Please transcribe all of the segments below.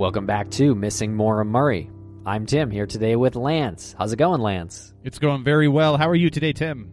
Welcome back to Missing Maura Murray. I'm Tim here today with Lance. How's it going, Lance? It's going very well. How are you today, Tim?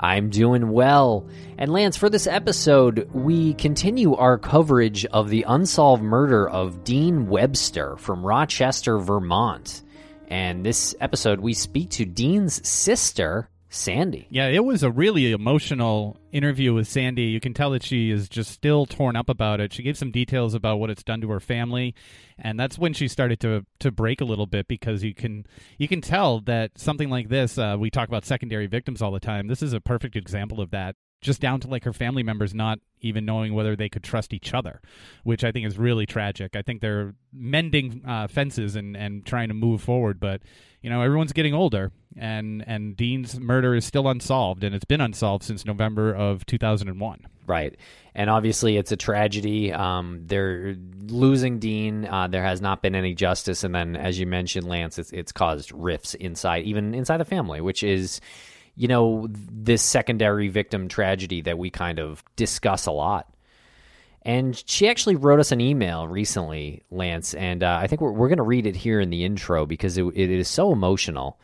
I'm doing well. And Lance, for this episode, we continue our coverage of the unsolved murder of Dean Webster from Rochester, Vermont. And this episode, we speak to Dean's sister, Sandy. Yeah, it was a really emotional interview with Sandy. You can tell that she is just still torn up about it. She gave some details about what it's done to her family, and that's when she started to to break a little bit because you can you can tell that something like this. Uh, we talk about secondary victims all the time. This is a perfect example of that. Just down to like her family members not even knowing whether they could trust each other, which I think is really tragic. I think they're mending uh, fences and and trying to move forward, but you know everyone's getting older and and Dean's murder is still unsolved and it's been unsolved since November of 2001. Right. And obviously, it's a tragedy. Um, they're losing Dean. Uh, there has not been any justice. And then, as you mentioned, Lance, it's, it's caused rifts inside, even inside the family, which is, you know, this secondary victim tragedy that we kind of discuss a lot. And she actually wrote us an email recently, Lance, and uh, I think we're, we're going to read it here in the intro because it, it is so emotional.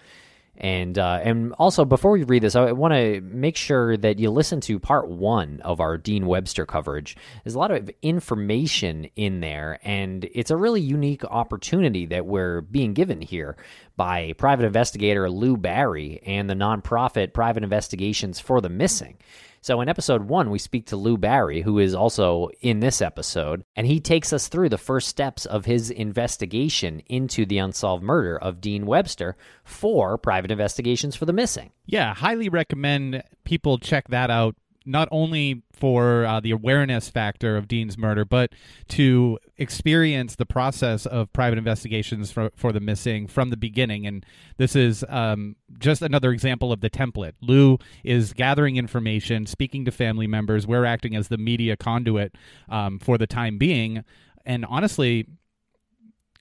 And uh, and also before we read this, I want to make sure that you listen to part one of our Dean Webster coverage. There's a lot of information in there, and it's a really unique opportunity that we're being given here by private investigator Lou Barry and the nonprofit Private Investigations for the Missing. So in episode one, we speak to Lou Barry, who is also in this episode, and he takes us through the first steps of his investigation into the unsolved murder of Dean Webster for private investigations for the missing. Yeah, highly recommend people check that out. Not only for uh, the awareness factor of Dean's murder, but to experience the process of private investigations for, for the missing from the beginning. And this is um, just another example of the template. Lou is gathering information, speaking to family members. We're acting as the media conduit um, for the time being. And honestly,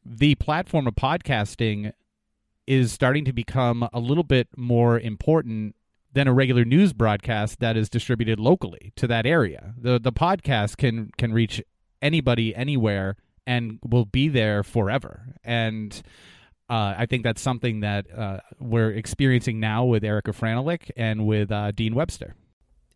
the platform of podcasting is starting to become a little bit more important than a regular news broadcast that is distributed locally to that area. The the podcast can can reach anybody anywhere and will be there forever. And uh, I think that's something that uh, we're experiencing now with Erica Franelik and with uh, Dean Webster.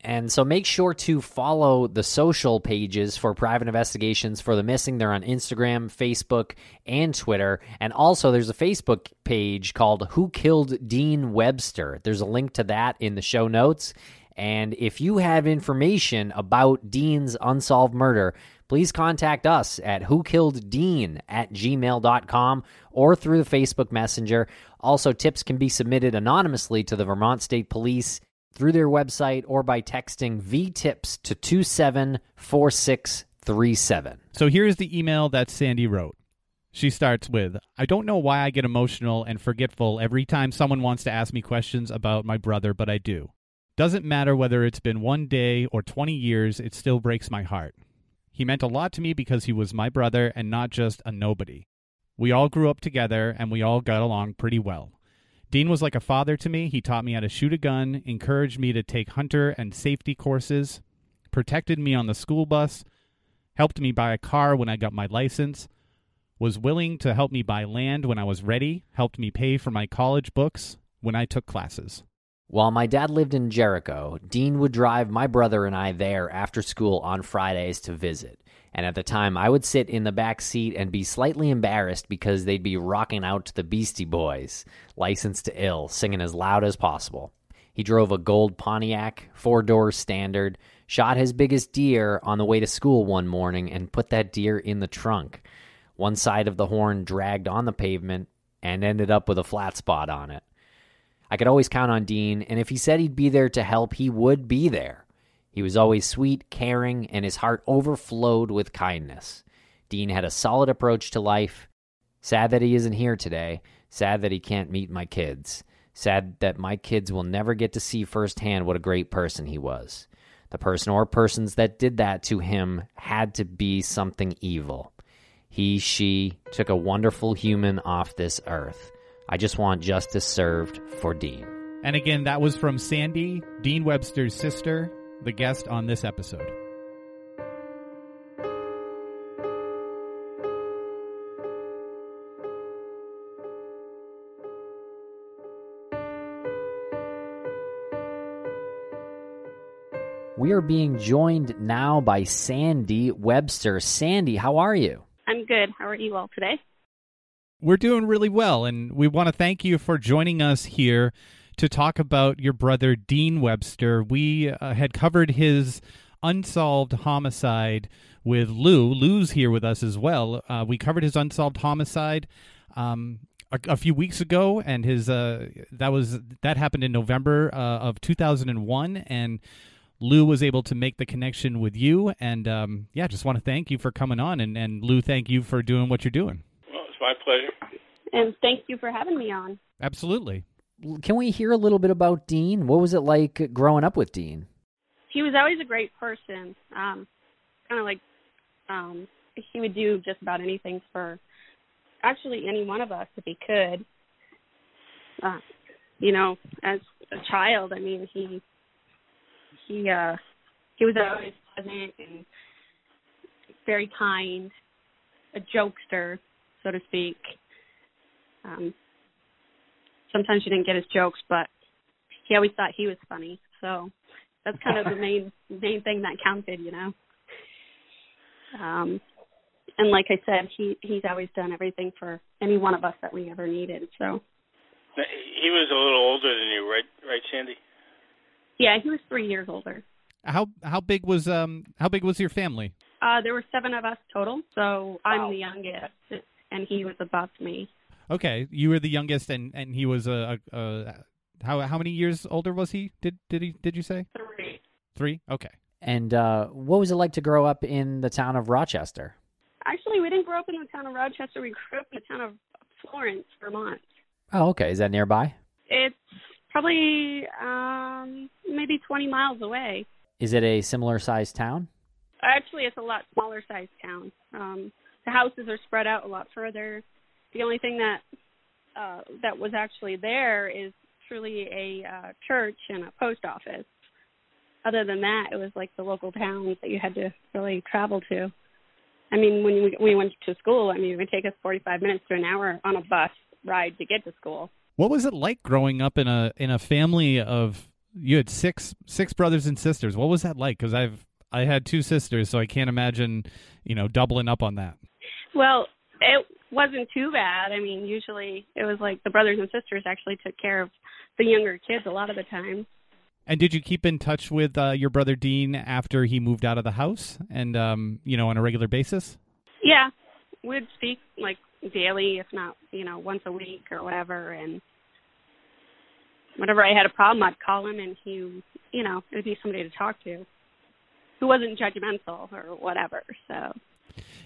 And so make sure to follow the social pages for private investigations for the missing. They're on Instagram, Facebook, and Twitter. And also, there's a Facebook page called Who Killed Dean Webster. There's a link to that in the show notes. And if you have information about Dean's unsolved murder, please contact us at whokilleddean at gmail.com or through the Facebook Messenger. Also, tips can be submitted anonymously to the Vermont State Police through their website or by texting VTIPS to 274637. So here's the email that Sandy wrote. She starts with I don't know why I get emotional and forgetful every time someone wants to ask me questions about my brother, but I do. Doesn't matter whether it's been one day or 20 years, it still breaks my heart. He meant a lot to me because he was my brother and not just a nobody. We all grew up together and we all got along pretty well. Dean was like a father to me. He taught me how to shoot a gun, encouraged me to take hunter and safety courses, protected me on the school bus, helped me buy a car when I got my license, was willing to help me buy land when I was ready, helped me pay for my college books when I took classes. While my dad lived in Jericho, Dean would drive my brother and I there after school on Fridays to visit. And at the time, I would sit in the back seat and be slightly embarrassed because they'd be rocking out to the Beastie Boys, licensed to ill, singing as loud as possible. He drove a gold Pontiac, four door standard, shot his biggest deer on the way to school one morning, and put that deer in the trunk. One side of the horn dragged on the pavement and ended up with a flat spot on it. I could always count on Dean, and if he said he'd be there to help, he would be there. He was always sweet, caring, and his heart overflowed with kindness. Dean had a solid approach to life. Sad that he isn't here today. Sad that he can't meet my kids. Sad that my kids will never get to see firsthand what a great person he was. The person or persons that did that to him had to be something evil. He, she took a wonderful human off this earth. I just want justice served for Dean. And again, that was from Sandy, Dean Webster's sister, the guest on this episode. We are being joined now by Sandy Webster. Sandy, how are you? I'm good. How are you all today? We're doing really well, and we want to thank you for joining us here to talk about your brother Dean Webster. We uh, had covered his unsolved homicide with Lou. Lou's here with us as well. Uh, we covered his unsolved homicide um, a, a, few weeks ago, and his uh, that was that happened in November uh, of 2001, and. Lou was able to make the connection with you, and um, yeah, just want to thank you for coming on, and, and Lou, thank you for doing what you're doing. Well, it's my pleasure. And thank you for having me on. Absolutely can we hear a little bit about Dean? What was it like growing up with Dean? He was always a great person. Um, kind of like um, he would do just about anything for actually any one of us if he could. Uh, you know, as a child, I mean, he he uh, he was always pleasant and very kind, a jokester, so to speak. Um, sometimes you didn't get his jokes, but he always thought he was funny. So that's kind of the main main thing that counted, you know. Um, and like I said, he he's always done everything for any one of us that we ever needed. So he was a little older than you, right? Right, Sandy? Yeah, he was three years older. How how big was um how big was your family? Uh, there were seven of us total. So I'm the youngest, and he was above me. Okay, you were the youngest, and and he was a, a, a how how many years older was he? Did did he did you say three? Three. Okay. And uh, what was it like to grow up in the town of Rochester? Actually, we didn't grow up in the town of Rochester. We grew up in the town of Florence, Vermont. Oh, okay. Is that nearby? It's probably um, maybe 20 miles away. Is it a similar sized town? Actually, it's a lot smaller sized town. Um, the houses are spread out a lot further the only thing that uh, that was actually there is truly a uh, church and a post office. Other than that, it was like the local towns that you had to really travel to. I mean, when we, we went to school, I mean, it would take us 45 minutes to an hour on a bus ride to get to school. What was it like growing up in a in a family of you had six six brothers and sisters? What was that like? Because I've I had two sisters, so I can't imagine you know doubling up on that. Well, it wasn't too bad. I mean, usually it was like the brothers and sisters actually took care of the younger kids a lot of the time. And did you keep in touch with uh, your brother Dean after he moved out of the house, and um, you know, on a regular basis? Yeah, we'd speak like daily, if not, you know, once a week or whatever. And whenever I had a problem, I'd call him, and he, you know, it would be somebody to talk to who wasn't judgmental or whatever. So.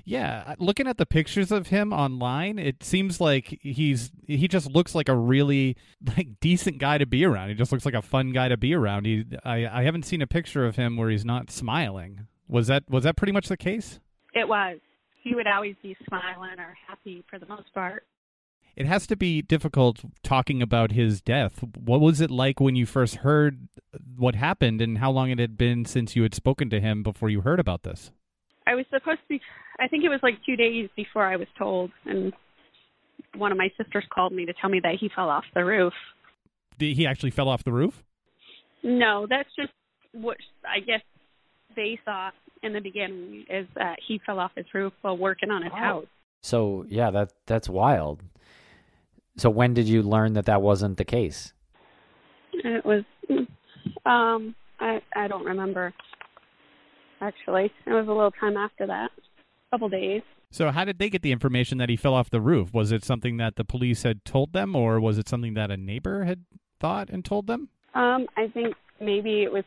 Yeah, looking at the pictures of him online, it seems like he's he just looks like a really like decent guy to be around. He just looks like a fun guy to be around. He I I haven't seen a picture of him where he's not smiling. Was that was that pretty much the case? It was he would always be smiling or happy for the most part. It has to be difficult talking about his death. What was it like when you first heard what happened and how long it had been since you had spoken to him before you heard about this? I was supposed to be, I think it was like two days before I was told, and one of my sisters called me to tell me that he fell off the roof. Did he actually fell off the roof? No, that's just what I guess they thought in the beginning is that he fell off his roof while working on his oh. house. So yeah, that that's wild. So when did you learn that that wasn't the case? It was, um, I I don't remember. Actually, it was a little time after that, a couple days. So how did they get the information that he fell off the roof? Was it something that the police had told them, or was it something that a neighbor had thought and told them? Um, I think maybe it was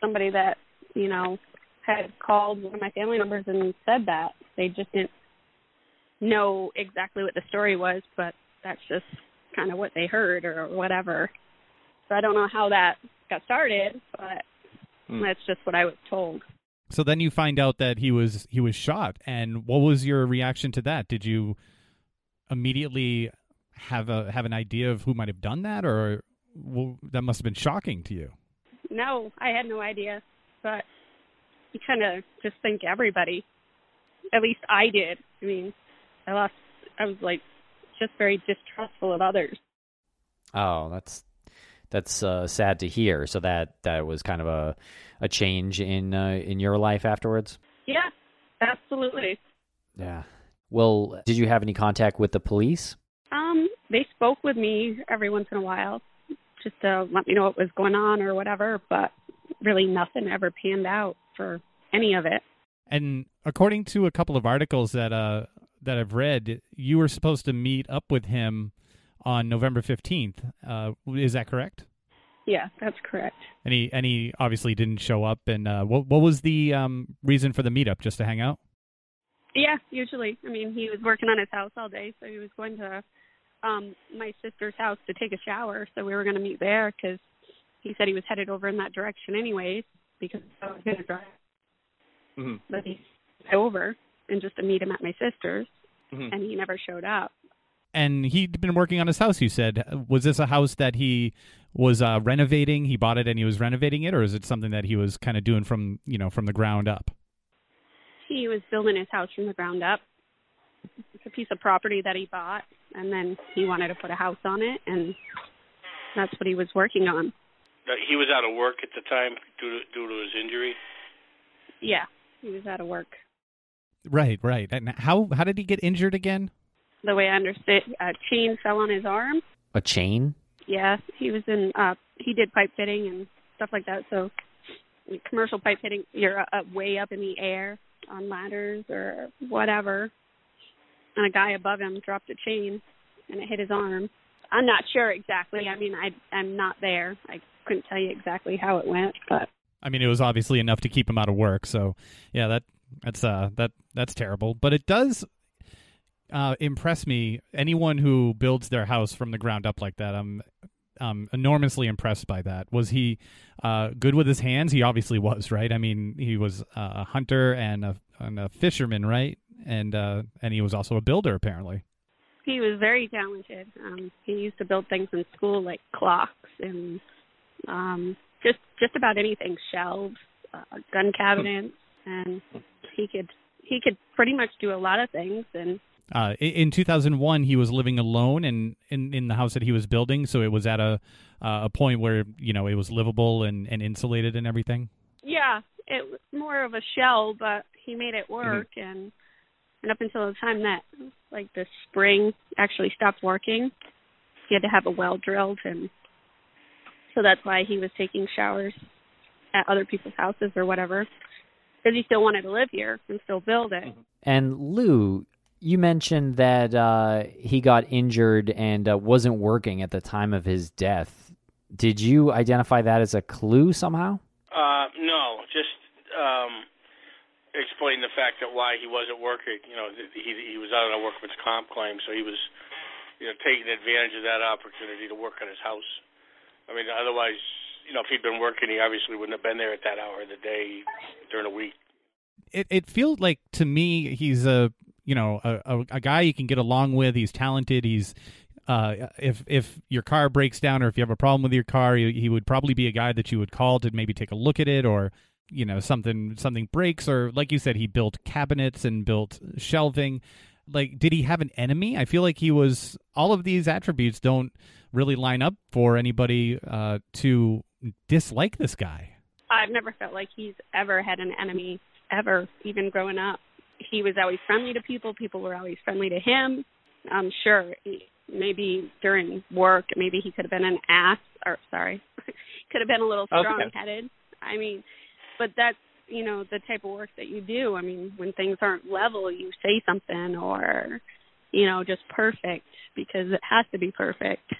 somebody that you know had called one of my family members and said that. They just didn't know exactly what the story was, but that's just kind of what they heard or whatever. So I don't know how that got started, but hmm. that's just what I was told. So then you find out that he was he was shot, and what was your reaction to that? Did you immediately have a have an idea of who might have done that, or well, that must have been shocking to you? No, I had no idea, but you kind of just think everybody. At least I did. I mean, I lost. I was like just very distrustful of others. Oh, that's that's uh, sad to hear. So that that was kind of a a change in uh, in your life afterwards. Yeah, absolutely. Yeah. Well, did you have any contact with the police? Um, they spoke with me every once in a while, just to let me know what was going on or whatever. But really, nothing ever panned out for any of it. And according to a couple of articles that uh that I've read, you were supposed to meet up with him on November fifteenth. Uh, is that correct? Yeah, that's correct. And he and he obviously didn't show up. And uh, what what was the um, reason for the meetup? Just to hang out? Yeah, usually. I mean, he was working on his house all day, so he was going to um my sister's house to take a shower. So we were going to meet there because he said he was headed over in that direction anyways because I was going to drive. Mm-hmm. But he's over and just to meet him at my sister's, mm-hmm. and he never showed up. And he'd been working on his house. You said, was this a house that he was uh, renovating? He bought it and he was renovating it, or is it something that he was kind of doing from you know from the ground up? He was building his house from the ground up. It's a piece of property that he bought, and then he wanted to put a house on it, and that's what he was working on. He was out of work at the time due to, due to his injury. Yeah, he was out of work. Right, right. And how how did he get injured again? The way I understand, a chain fell on his arm. A chain? Yeah, he was in. uh He did pipe fitting and stuff like that. So, commercial pipe fitting, you're uh, way up in the air on ladders or whatever, and a guy above him dropped a chain, and it hit his arm. I'm not sure exactly. I mean, I I'm not there. I couldn't tell you exactly how it went, but I mean, it was obviously enough to keep him out of work. So, yeah, that that's uh that that's terrible, but it does uh, impress me. Anyone who builds their house from the ground up like that, I'm um, enormously impressed by that. Was he uh, good with his hands? He obviously was, right? I mean, he was a hunter and a, and a fisherman, right? And uh, and he was also a builder, apparently. he was very talented. Um, he used to build things in school like clocks and um, just just about anything, shelves, uh, gun cabinets, and he could he could pretty much do a lot of things. And Uh, in 2001, he was living alone in, in, in the house that he was building, so it was at a uh, a point where you know it was livable and, and insulated and everything. yeah, it was more of a shell, but he made it work. And and up until the time that like the spring actually stopped working, he had to have a well drilled, and so that's why he was taking showers at other people's houses or whatever, because he still wanted to live here and still build it. And Lou, you mentioned that uh, he got injured and uh, wasn't working at the time of his death. Did you identify that as a clue somehow? Uh, no, just um, explain the fact that why he wasn't working. You know, he he was out on a workman's comp claim, so he was, you know, taking advantage of that opportunity to work on his house. I mean, otherwise, you know, if he'd been working, he obviously wouldn't have been there at that hour of the day during the week. It it feels like to me he's a you know a, a, a guy you can get along with. He's talented. He's uh, if if your car breaks down or if you have a problem with your car, he, he would probably be a guy that you would call to maybe take a look at it or you know something something breaks or like you said he built cabinets and built shelving like did he have an enemy i feel like he was all of these attributes don't really line up for anybody uh, to dislike this guy I've never felt like he's ever had an enemy ever, even growing up. He was always friendly to people. People were always friendly to him. I'm sure he- maybe during work, maybe he could have been an ass, or sorry, could have been a little strong-headed. I mean, but that's you know the type of work that you do. I mean, when things aren't level, you say something, or you know, just perfect because it has to be perfect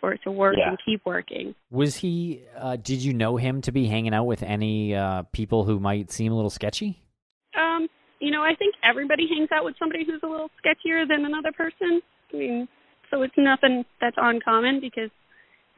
for it to work Yeah. and keep working. Was he? Uh, did you know him to be hanging out with any uh, people who might seem a little sketchy? Um, you know, I think everybody hangs out with somebody who's a little sketchier than another person. I mean, so it's nothing that's uncommon because,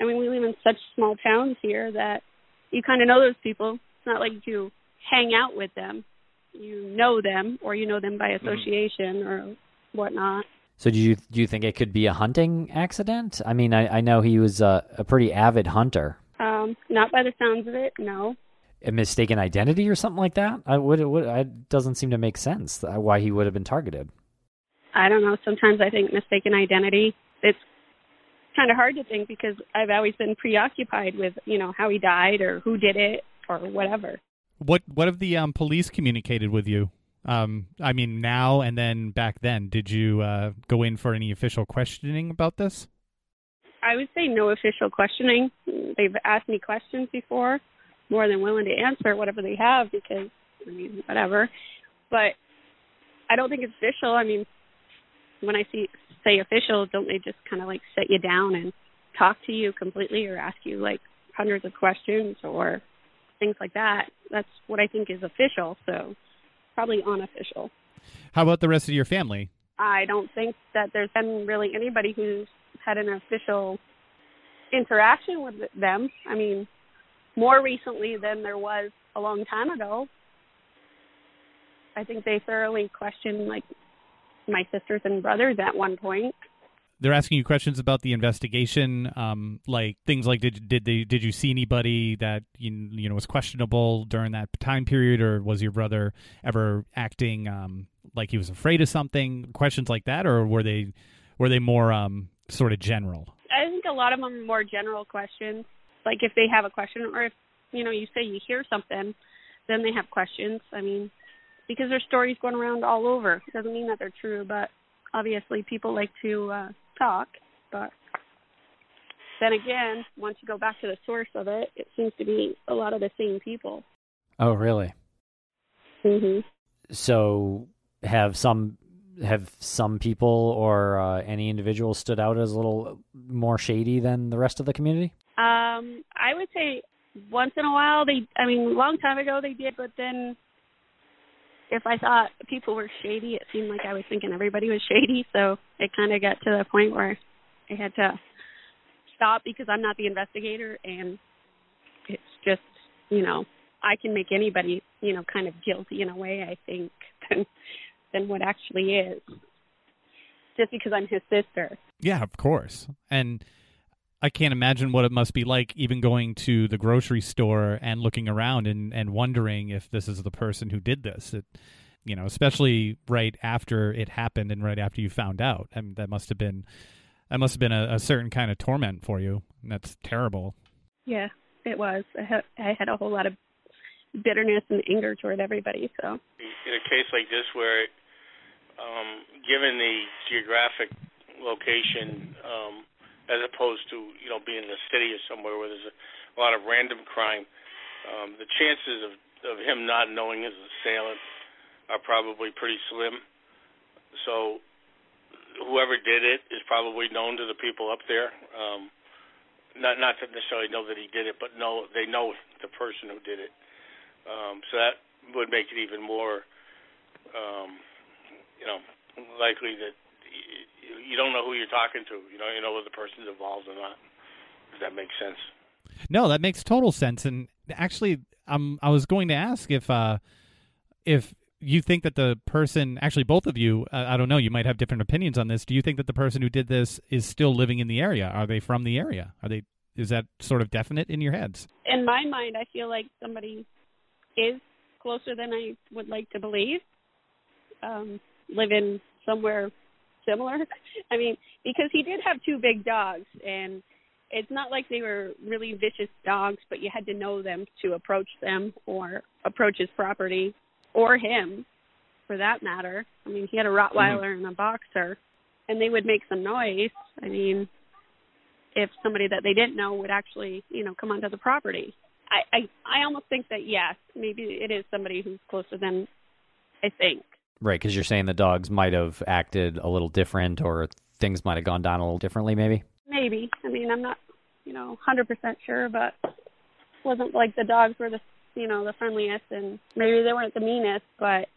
I mean, we live in such small towns here that you kind of know those people. It's not like you hang out with them. You know them, or you know them by association or whatnot. So do you do you think it could be a hunting accident? I mean, I, I know he was a, a pretty avid hunter. Um, not by the sounds of it, no. A mistaken identity or something like that? I would. It would it doesn't seem to make sense uh, why he would have been targeted. I don't know. Sometimes I think mistaken identity. It's kind of hard to think because I've always been preoccupied with, you know, how he died or who did it or whatever. What what have the um, police communicated with you? Um, I mean, now and then back then, did you uh, go in for any official questioning about this? I would say no official questioning. They've asked me questions before, more than willing to answer whatever they have because, I mean, whatever. But I don't think it's official. I mean, when I see say official, don't they just kind of like set you down and talk to you completely or ask you like hundreds of questions or things like that? That's what I think is official. So probably unofficial. How about the rest of your family? I don't think that there's been really anybody who's had an official interaction with them. I mean, more recently than there was a long time ago. I think they thoroughly questioned like my sisters and brothers at one point. They're asking you questions about the investigation, um, like things like did did they did you see anybody that you, you know was questionable during that time period, or was your brother ever acting um, like he was afraid of something? Questions like that, or were they were they more um, sort of general? I think a lot of them are more general questions. Like if they have a question or if, you know, you say you hear something, then they have questions. I mean, because there's stories going around all over. It doesn't mean that they're true, but obviously people like to uh talk, but then again, once you go back to the source of it, it seems to be a lot of the same people. Oh, really? Mhm. So have some have some people or uh, any individual stood out as a little more shady than the rest of the community? Um, I would say once in a while they I mean, long time ago they did, but then if I thought people were shady, it seemed like I was thinking everybody was shady, so it kind of got to the point where I had to stop because I'm not the investigator and it's just, you know, I can make anybody, you know, kind of guilty in a way, I think, than than what actually is. just because I'm his sister. Yeah, of course. And I can't imagine what it must be like even going to the grocery store and looking around and, and wondering if this is the person who did this. It, you know, especially right after it happened and right after you found out. I mean, that must have been that must have been a, a certain kind of torment for you. And that's terrible. Yeah, it was. I had I had a whole lot of bitterness and anger toward everybody. So in a case like this, where um, given the geographic location, um, as opposed to you know being in the city or somewhere where there's a, a lot of random crime, um, the chances of of him not knowing his assailant are probably pretty slim. So whoever did it is probably known to the people up there. Um, not not to necessarily know that he did it, but know they know the person who did it. Um, so that would make it even more, um, you know, likely that you, you don't know who you're talking to. You know, you know whether the person's involved or not. Does that make sense? No, that makes total sense. And actually, um, I was going to ask if, uh, if you think that the person, actually both of you, uh, I don't know, you might have different opinions on this. Do you think that the person who did this is still living in the area? Are they from the area? Are they? Is that sort of definite in your heads? In my mind, I feel like somebody is closer than I would like to believe. Um, living somewhere similar. I mean, because he did have two big dogs, and it's not like they were really vicious dogs, but you had to know them to approach them or approach his property or him, for that matter. I mean, he had a Rottweiler mm-hmm. and a boxer, and they would make some noise. I mean, if somebody that they didn't know would actually, you know, come onto the property. I, I I almost think that yes, maybe it is somebody who's closer than I think. Right, because you're saying the dogs might have acted a little different, or things might have gone down a little differently, maybe. Maybe. I mean, I'm not, you know, hundred percent sure, but wasn't like the dogs were the, you know, the friendliest, and maybe they weren't the meanest, but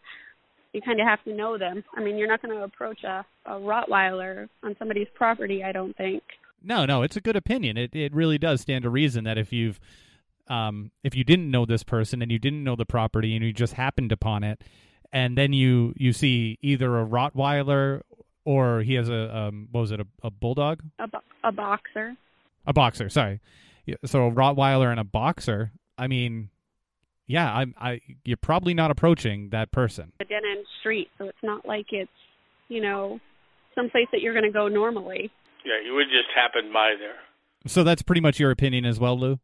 you kind of have to know them. I mean, you're not going to approach a, a Rottweiler on somebody's property. I don't think. No, no, it's a good opinion. It it really does stand to reason that if you've um, if you didn't know this person and you didn't know the property and you just happened upon it, and then you you see either a Rottweiler or he has a um, what was it a, a bulldog? A, bo- a boxer. A boxer. Sorry. So a Rottweiler and a boxer. I mean, yeah, I, I you're probably not approaching that person. A dead end street, so it's not like it's you know someplace that you're going to go normally. Yeah, you would just happen by there. So that's pretty much your opinion as well, Lou.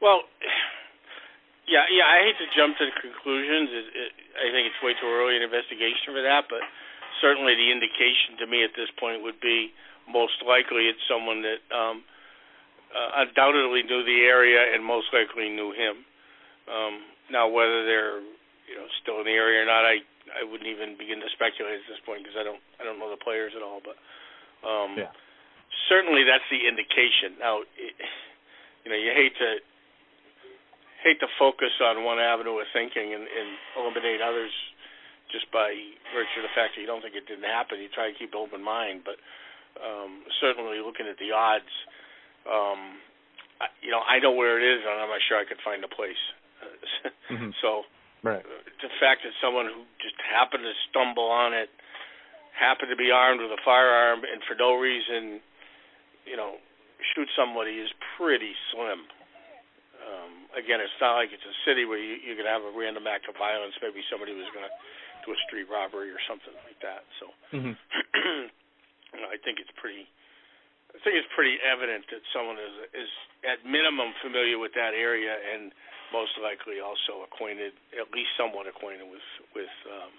Well, yeah, yeah. I hate to jump to conclusions. It, it, I think it's way too early an investigation for that, but certainly the indication to me at this point would be most likely it's someone that um, uh, undoubtedly knew the area and most likely knew him. Um, now, whether they're you know still in the area or not, I I wouldn't even begin to speculate at this point because I don't I don't know the players at all. But um, yeah. certainly that's the indication. Now, it, you know, you hate to hate to focus on one avenue of thinking and, and eliminate others just by virtue of the fact that you don't think it didn't happen. You try to keep an open mind, but um, certainly looking at the odds, um, I, you know, I know where it is, and I'm not sure I could find a place. mm-hmm. So, right. the fact that someone who just happened to stumble on it, happened to be armed with a firearm, and for no reason, you know, shoot somebody is pretty slim um, again, it's not like it's a city where you, you could have a random act of violence. Maybe somebody was going to do a street robbery or something like that. So, mm-hmm. you know, I think it's pretty. I think it's pretty evident that someone is is at minimum familiar with that area and most likely also acquainted, at least somewhat acquainted with with um,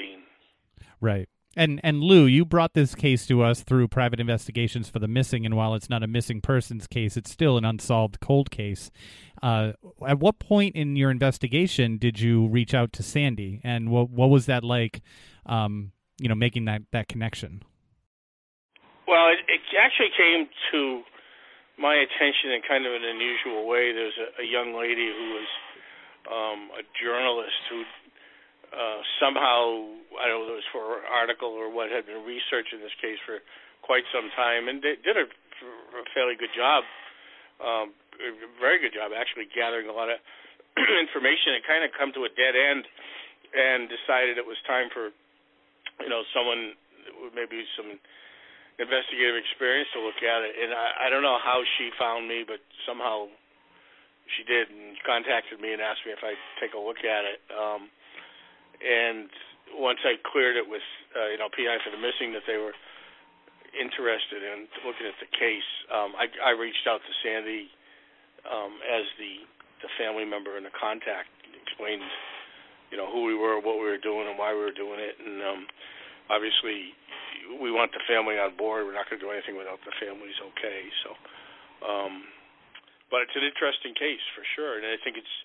Dean. Right. And and Lou, you brought this case to us through private investigations for the missing, and while it's not a missing persons case, it's still an unsolved cold case. Uh, at what point in your investigation did you reach out to Sandy, and what what was that like? Um, you know, making that that connection. Well, it, it actually came to my attention in kind of an unusual way. There's a, a young lady who was um, a journalist who uh, somehow I don't know if it was for an article or what had been researching this case for quite some time, and they did a, a fairly good job, um, a very good job actually gathering a lot of information. It kind of come to a dead end, and decided it was time for you know someone maybe some investigative experience to look at it. And I, I don't know how she found me, but somehow she did and contacted me and asked me if I'd take a look at it. Um, and once I cleared it with uh, you know PI for the missing that they were interested in looking at the case, um, I, I reached out to Sandy um, as the the family member and the contact, explained you know who we were, what we were doing, and why we were doing it, and um, obviously we want the family on board. We're not going to do anything without the family's okay. So, um, but it's an interesting case for sure, and I think it's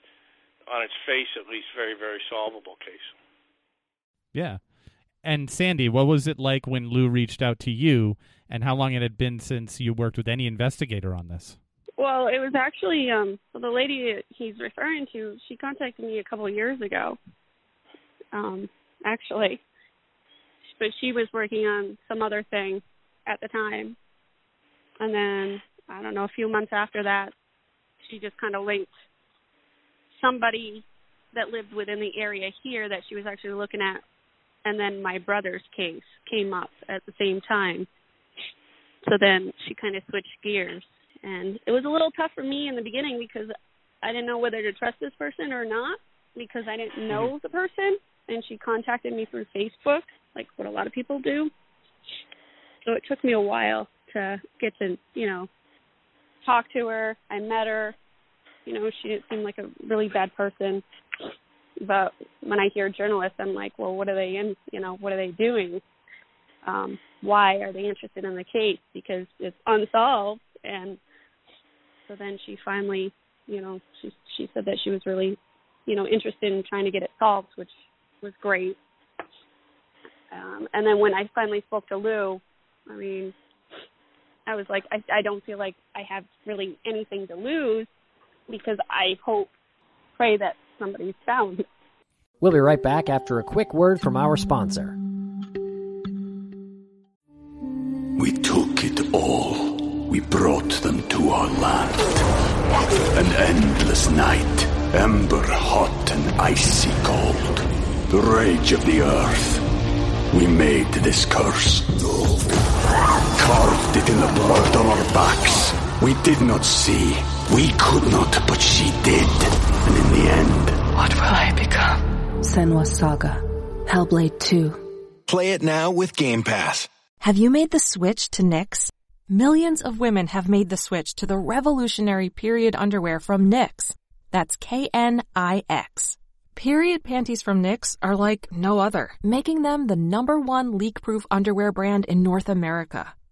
on its face at least very very solvable case. Yeah. And Sandy, what was it like when Lou reached out to you, and how long it had been since you worked with any investigator on this? Well, it was actually um the lady he's referring to. She contacted me a couple of years ago. Um, actually, but she was working on some other thing at the time, and then I don't know a few months after that, she just kind of linked somebody that lived within the area here that she was actually looking at, and then my brother's case came up at the same time. So then she kind of switched gears and it was a little tough for me in the beginning because I didn't know whether to trust this person or not because I didn't know Mm-hmm. the person and she contacted me through Facebook like what a lot of people do. So it took me a while to get to, you know, talk to her. I met her. You know, she didn't seem like a really bad person. But when I hear journalists, I'm like, well, what are they in? You know, what are they doing? Um, why are they interested in the case? Because it's unsolved, and so then she finally, you know, she she said that she was really, you know, interested in trying to get it solved, which was great. Um, and then when I finally spoke to Lou, I mean, I was like, I, I don't feel like I have really anything to lose because I hope, pray that somebody's found. We'll be right back after a quick word from our sponsor. We took it all. We brought them to our land. An endless night, ember hot and icy cold. The rage of the earth. We made this curse. Carved it in the blood on our backs. We did not see. We could not, but she did. And in the end, What will I become? Senua's Saga. Hellblade 2. Play it now with Game Pass. Have you made the switch to Knix? Millions of women have made the switch to the revolutionary period underwear from Knix. That's K-N-I-X. Period panties from Knix are like no other, making them the number one leak-proof underwear brand in North America.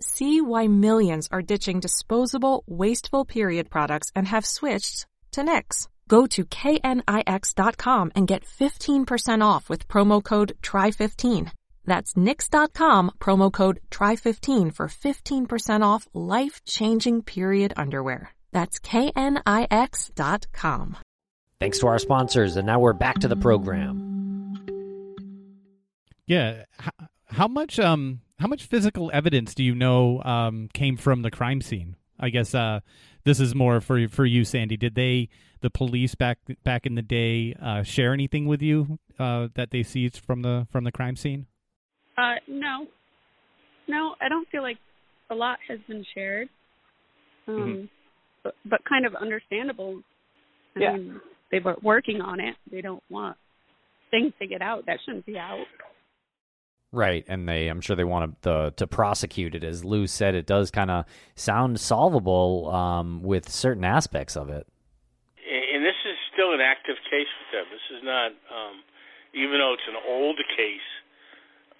See why millions are ditching disposable, wasteful period products and have switched to Knix. Go to knix.com and get 15% off with promo code TRY15. That's knix.com, promo code TRY15 for 15% off life-changing period underwear. That's knix.com. Thanks to our sponsors, and now we're back to the program. Yeah. How, how much um how much physical evidence do you know um came from the crime scene? I guess uh this is more for for you, Sandy. Did they the police back back in the day uh, share anything with you uh, that they seized from the from the crime scene? Uh, no, no, I don't feel like a lot has been shared. Um, Mhm. but, but kind of understandable. I Yeah. mean, they were working on it. They don't want things to get out that shouldn't be out. Right, and they I'm sure they want to the, to prosecute it as Lou said it does kind of sound solvable um, with certain aspects of it. and this is still an active case with them. This is not, um, even though it's an old case,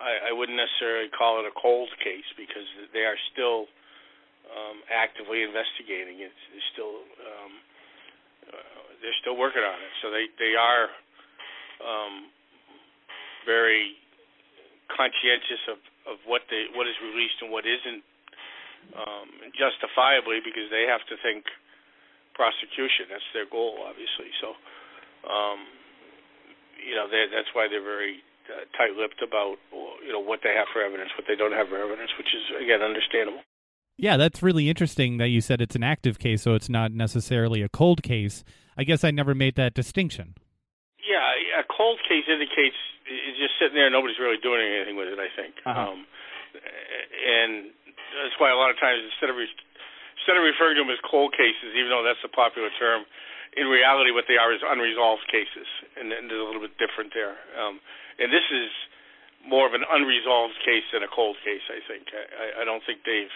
I, I wouldn't necessarily call it a cold case because they are still um, actively investigating. It's still, um, uh, they're still working on it. So they they are um, very conscientious of of what they what is released and what isn't um, justifiably because they have to think prosecution. That's their goal, obviously. So, um, you know, that's why they're very uh, tight-lipped about you know what they have for evidence, what they don't have for evidence, which is again understandable. Yeah, that's really interesting that you said it's an active case, so it's not necessarily a cold case. I guess I never made that distinction. Yeah, a cold case indicates it's just sitting there, nobody's really doing anything with it. I think, uh-huh. um, and that's why a lot of times instead of re- instead of referring to them as cold cases, even though that's a popular term, in reality, what they are is unresolved cases, and, and there's a little bit different there. Um, and this is more of an unresolved case than a cold case. I think. I, I don't think they've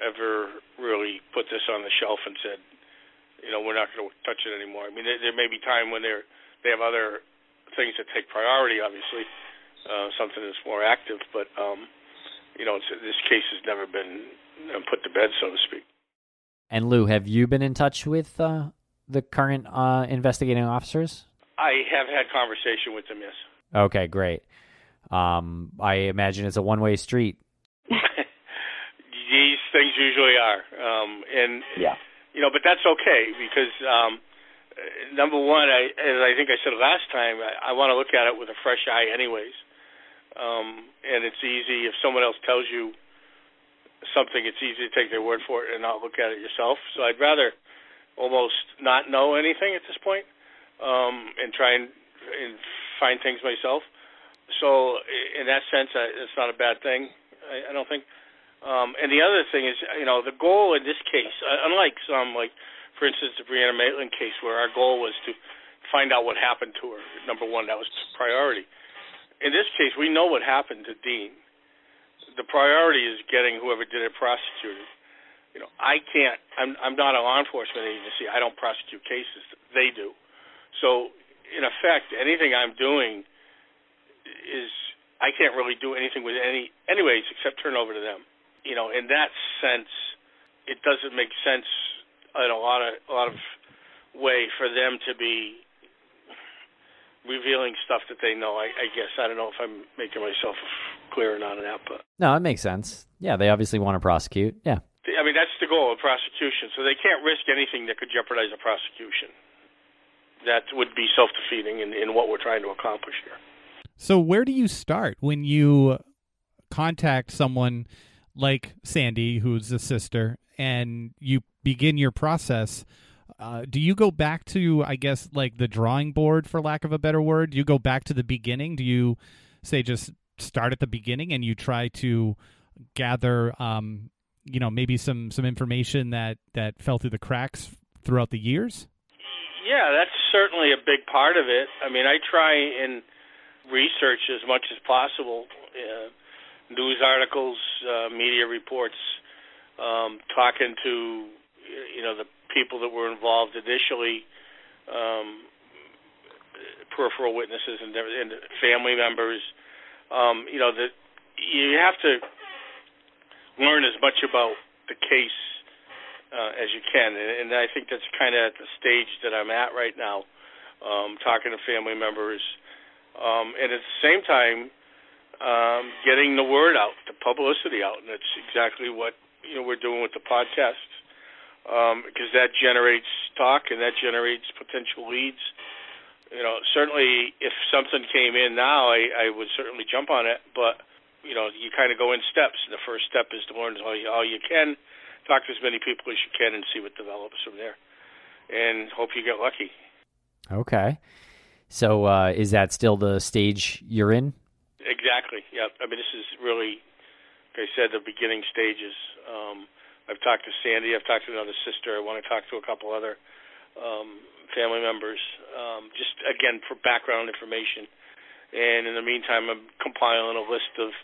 ever really put this on the shelf and said, you know, we're not going to touch it anymore. I mean, there, there may be time when they're they have other things that take priority, obviously, uh, something that's more active. But um, you know, it's, this case has never been put to bed, so to speak. And Lou, have you been in touch with uh, the current uh, investigating officers? I have had conversation with them. Yes. Okay, great. Um, I imagine it's a one-way street these things usually are. Um, and yeah, you know, but that's okay because um, number one, I, as I think I said last time, I, I want to look at it with a fresh eye, anyways. Um, and it's easy if someone else tells you something, it's easy to take their word for it and not look at it yourself. So I'd rather almost not know anything at this point um, and try and, and find things myself. So in that sense, I, it's not a bad thing. I, I don't think. Um, and the other thing is, you know, the goal in this case, uh, unlike some, like, for instance, the Brianna Maitland case, where our goal was to find out what happened to her. Number one, that was priority. In this case, we know what happened to Dean. The priority is getting whoever did it prosecuted. You know, I can't. I'm I'm not a law enforcement agency. I don't prosecute cases. They do. So, in effect, anything I'm doing is I can't really do anything with any anyways except turn over to them you know, in that sense, it doesn't make sense in a lot of a lot of way for them to be revealing stuff that they know. I, I guess I don't know if I'm making myself clear or not on that, but no, it makes sense. Yeah, they obviously want to prosecute. Yeah, I mean that's the goal of prosecution, so they can't risk anything that could jeopardize a prosecution. That would be self defeating in, in what we're trying to accomplish here. So where do you start when you contact someone? like Sandy, who's a sister, and you begin your process, uh, do you go back to, I guess, like the drawing board, for lack of a better word? Do you go back to the beginning? Do you say just start at the beginning and you try to gather, um, you know, maybe some some information that that fell through the cracks throughout the years? Yeah, that's certainly a big part of it. I mean, I try and research as much as possible. Uh, news articles, uh, media reports, um, talking to you know the people that were involved initially, um, peripheral witnesses and, and family members. Um, you know that you have to learn as much about the case uh, as you can, and, and I think that's kind of at the stage that I'm at right now, um, talking to family members, um, and at the same time um, getting the word out, the publicity out, and that's exactly what you know we're doing with the podcast um, because that generates talk and that generates potential leads. You know, certainly if something came in now, I, I would certainly jump on it, but you know, you kind of go in steps. The first step is to learn all you, all you can, talk to as many people as you can, and see what develops from there, and hope you get lucky. Okay. So, uh, is that still the stage you're in? Exactly. Yeah. I mean, this is really, like I said, the beginning stages. Um, I've talked to Sandy. I've talked to another sister. I want to talk to a couple other um, family members, um, just again for background information. And in the meantime, I'm compiling a list of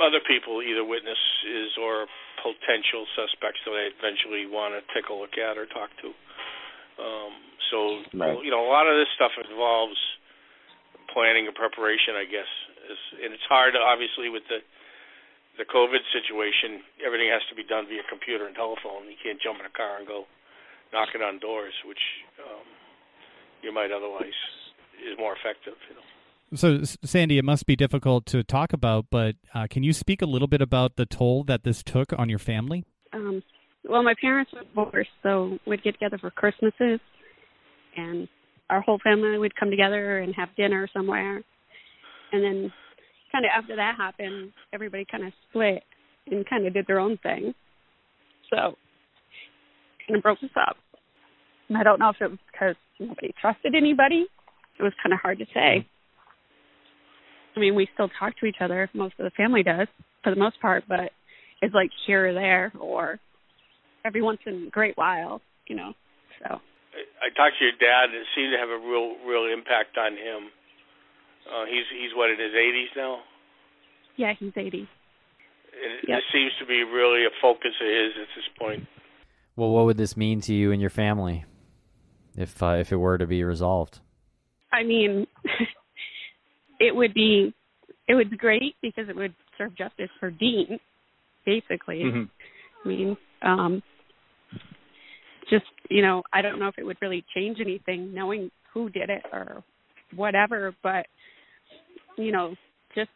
other people, either witnesses or potential suspects that I eventually want to take a look at or talk to. Um, so, right. you know, a lot of this stuff involves planning and preparation, I guess, and it's hard, obviously, with the the COVID situation. Everything has to be done via computer and telephone. You can't jump in a car and go knocking on doors, which um, you might otherwise is more effective. You know. So, Sandy, it must be difficult to talk about, but uh, can you speak a little bit about the toll that this took on your family? Um, well, my parents were divorced, so we'd get together for Christmases, and our whole family would come together and have dinner somewhere. And then, kind of after that happened, everybody kind of split and kind of did their own thing. So, kind of broke us up. And I don't know if it was because nobody trusted anybody. It was kind of hard to say. I mean, we still talk to each other. Most of the family does, for the most part, but it's like here or there, or every once in a great while, you know. So. I talked to your dad, and it seemed to have a real, real impact on him. Uh, he's he's what in his 80s now. Yeah, he's 80. And Yep. This seems to be really a focus of his at this point. Well, what would this mean to you and your family if uh, if it were to be resolved? I mean, it would be it would be great because it would serve justice for Dean, basically. I mean, um, just you know, I don't know if it would really change anything knowing who did it or whatever, but you know, just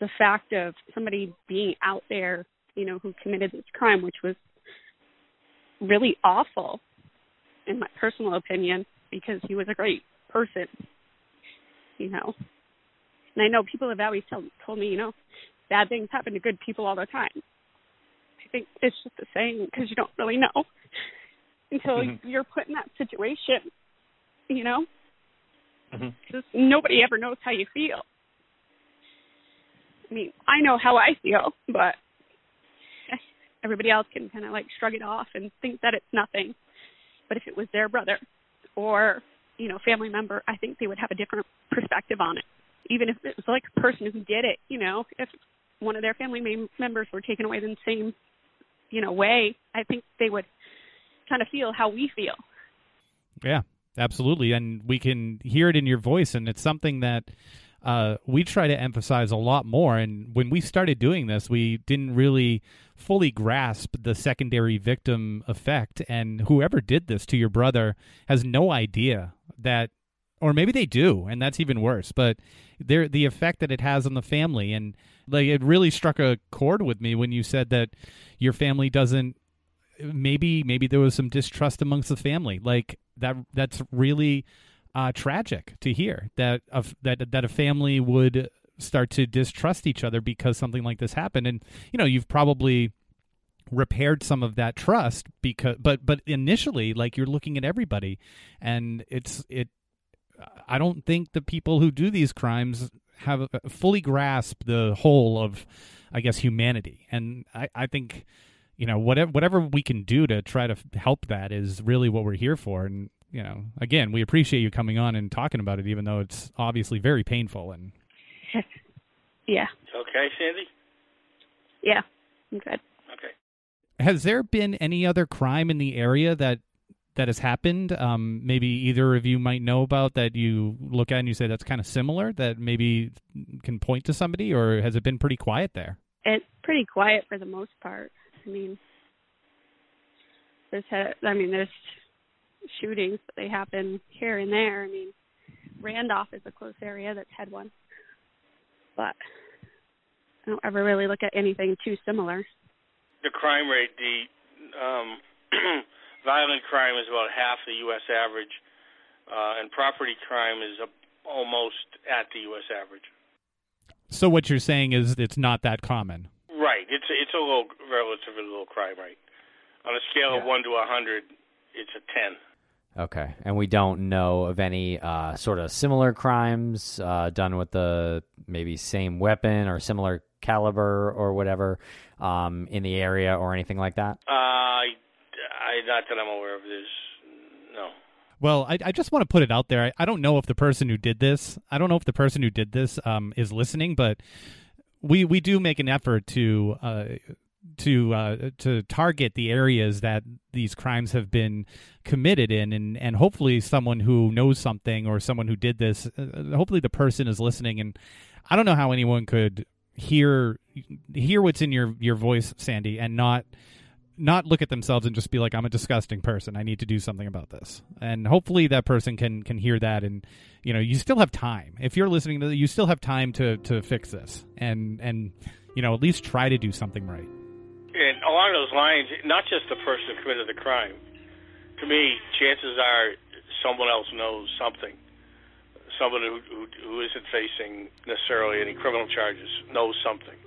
the fact of somebody being out there, you know, who committed this crime, which was really awful, in my personal opinion, because he was a great person, you know. And I know people have always told, told me, you know, bad things happen to good people all the time. I think it's just the same because you don't really know until Mhm. you're put in that situation, you know. Mm-hmm. Just nobody ever knows how you feel. I mean, I know how I feel, but everybody else can kind of like shrug it off and think that it's nothing. But if it was their brother or, you know, family member, I think they would have a different perspective on it. Even if it was like a person who did it, you know, if one of their family mem- members were taken away in the same, you know, way, I think they would kind of feel how we feel. Yeah, absolutely. And we can hear it in your voice, and it's something that uh, we try to emphasize a lot more. And when we started doing this, we didn't really fully grasp the secondary victim effect. And whoever did this to your brother has no idea that, or maybe they do, and that's even worse. But there, the effect that it has on the family, and like it really struck a chord with me when you said that your family doesn't maybe maybe there was some distrust amongst the family like that that's really uh tragic to hear that of that that a family would start to distrust each other because something like this happened. And you know you've probably repaired some of that trust because but but initially like you're looking at everybody and it's it I don't think the people who do these crimes have fully grasped the whole of I guess humanity. And I I think you know whatever whatever we can do to try to help that is really what we're here for. And you know again we appreciate you coming on and talking about it even though it's obviously very painful and Yeah. Okay, Sandy. Yeah. I'm good. Okay. has there been any other crime in the area that that has happened um maybe either of you might know about that you look at and you say that's kind of similar that maybe can point to somebody or has it been pretty quiet there It's pretty quiet for the most part. I mean, there's I mean, there's shootings, but they happen here and there. I mean, Randolph is a close area that's had one, but I don't ever really look at anything too similar. The crime rate, the um, violent crime is about half the U.S. average, uh, and property crime is a, almost at the U.S. average. so what you're saying is it's not that common Right. It's a, it's a low, relatively low crime rate. On a scale of one to a hundred, it's a ten. Okay, and we don't know of any uh, sort of similar crimes uh, done with the maybe same weapon or similar caliber or whatever um, in the area or anything like that. Uh, I, I, not that I'm aware of. There's no. Well, I, I just want to put it out there. I, I don't know if the person who did this, I don't know if the person who did this um, is listening, but we we do make an effort to uh, to uh, to target the areas that these crimes have been committed in, and and hopefully someone who knows something or someone who did this, uh, hopefully the person is listening. And I don't know how anyone could hear hear what's in your your voice, Sandy, and not not look at themselves and just be like, "I'm a disgusting person. I need to do something about this." And hopefully, that person can can hear that, and you know, you still have time. If you're listening to, you still have time to to fix this, and and you know, at least try to do something right. And along those lines, not just the person who committed the crime. To me, chances are someone else knows something. Someone who, who, who isn't facing necessarily any criminal charges knows something.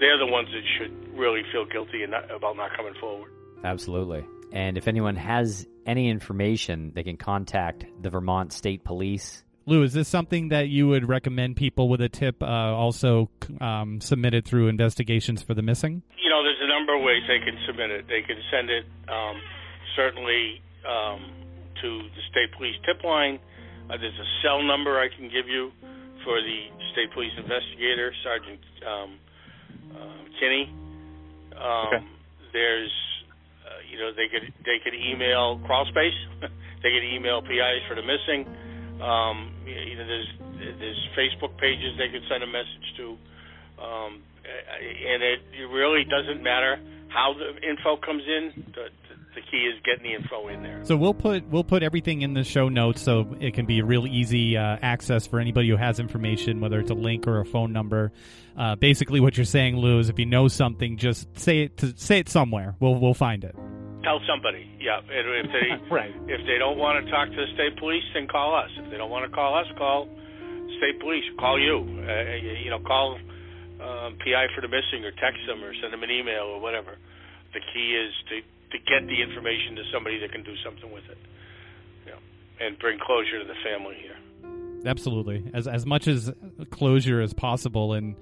They're the ones that should really feel guilty and not, about not coming forward. Absolutely. And if anyone has any information, they can contact the Vermont State Police. Lou, is this something that you would recommend people with a tip uh, also um, submitted through investigations for the missing? You know, there's a number of ways they can submit it. They can send it um, certainly um, to the state police tip line. Uh, there's a cell number I can give you for the state police investigator, Sergeant um, uh, Kinney. Um, Okay. There's, uh, you know, they could they could email crawlspace. they could email PIs for the missing. Um, you know, there's there's Facebook pages they could send a message to, um, and it, it really doesn't matter how the info comes in. The, the key is getting the info in there. So we'll put we'll put everything in the show notes so it can be real easy uh, access for anybody who has information, whether it's a link or a phone number. Uh, basically, what you're saying, Lou, is if you know something, just say it to say it somewhere. We'll we'll find it. Tell somebody. Yeah, and if they Right. if they don't want to talk to the state police, then call us. If they don't want to call us, call state police. Call you. Uh, you you know, call um, PI for the missing, or text them, or send them an email, or whatever. The key is to to get the information to somebody that can do something with it. Know, and bring closure to the family here. Absolutely, as as much as closure as possible, and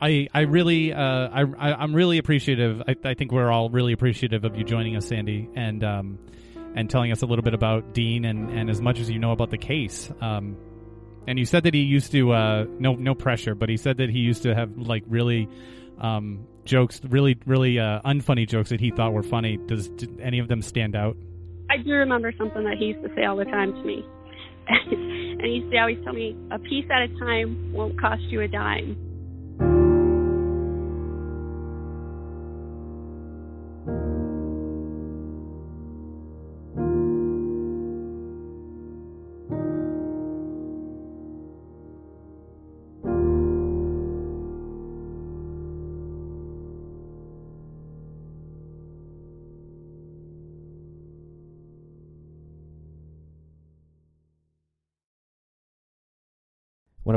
I I really uh, I, I I'm really appreciative. I, I think we're all really appreciative of you joining us, Sandy, and um and telling us a little bit about Dean and and as much as you know about the case. Um, and you said that he used to uh no no pressure, but he said that he used to have like really um jokes, really really uh, unfunny jokes that he thought were funny. Does any of them stand out? I do remember something that he used to say all the time to me. and he used to always tell me, a piece at a time won't cost you a dime.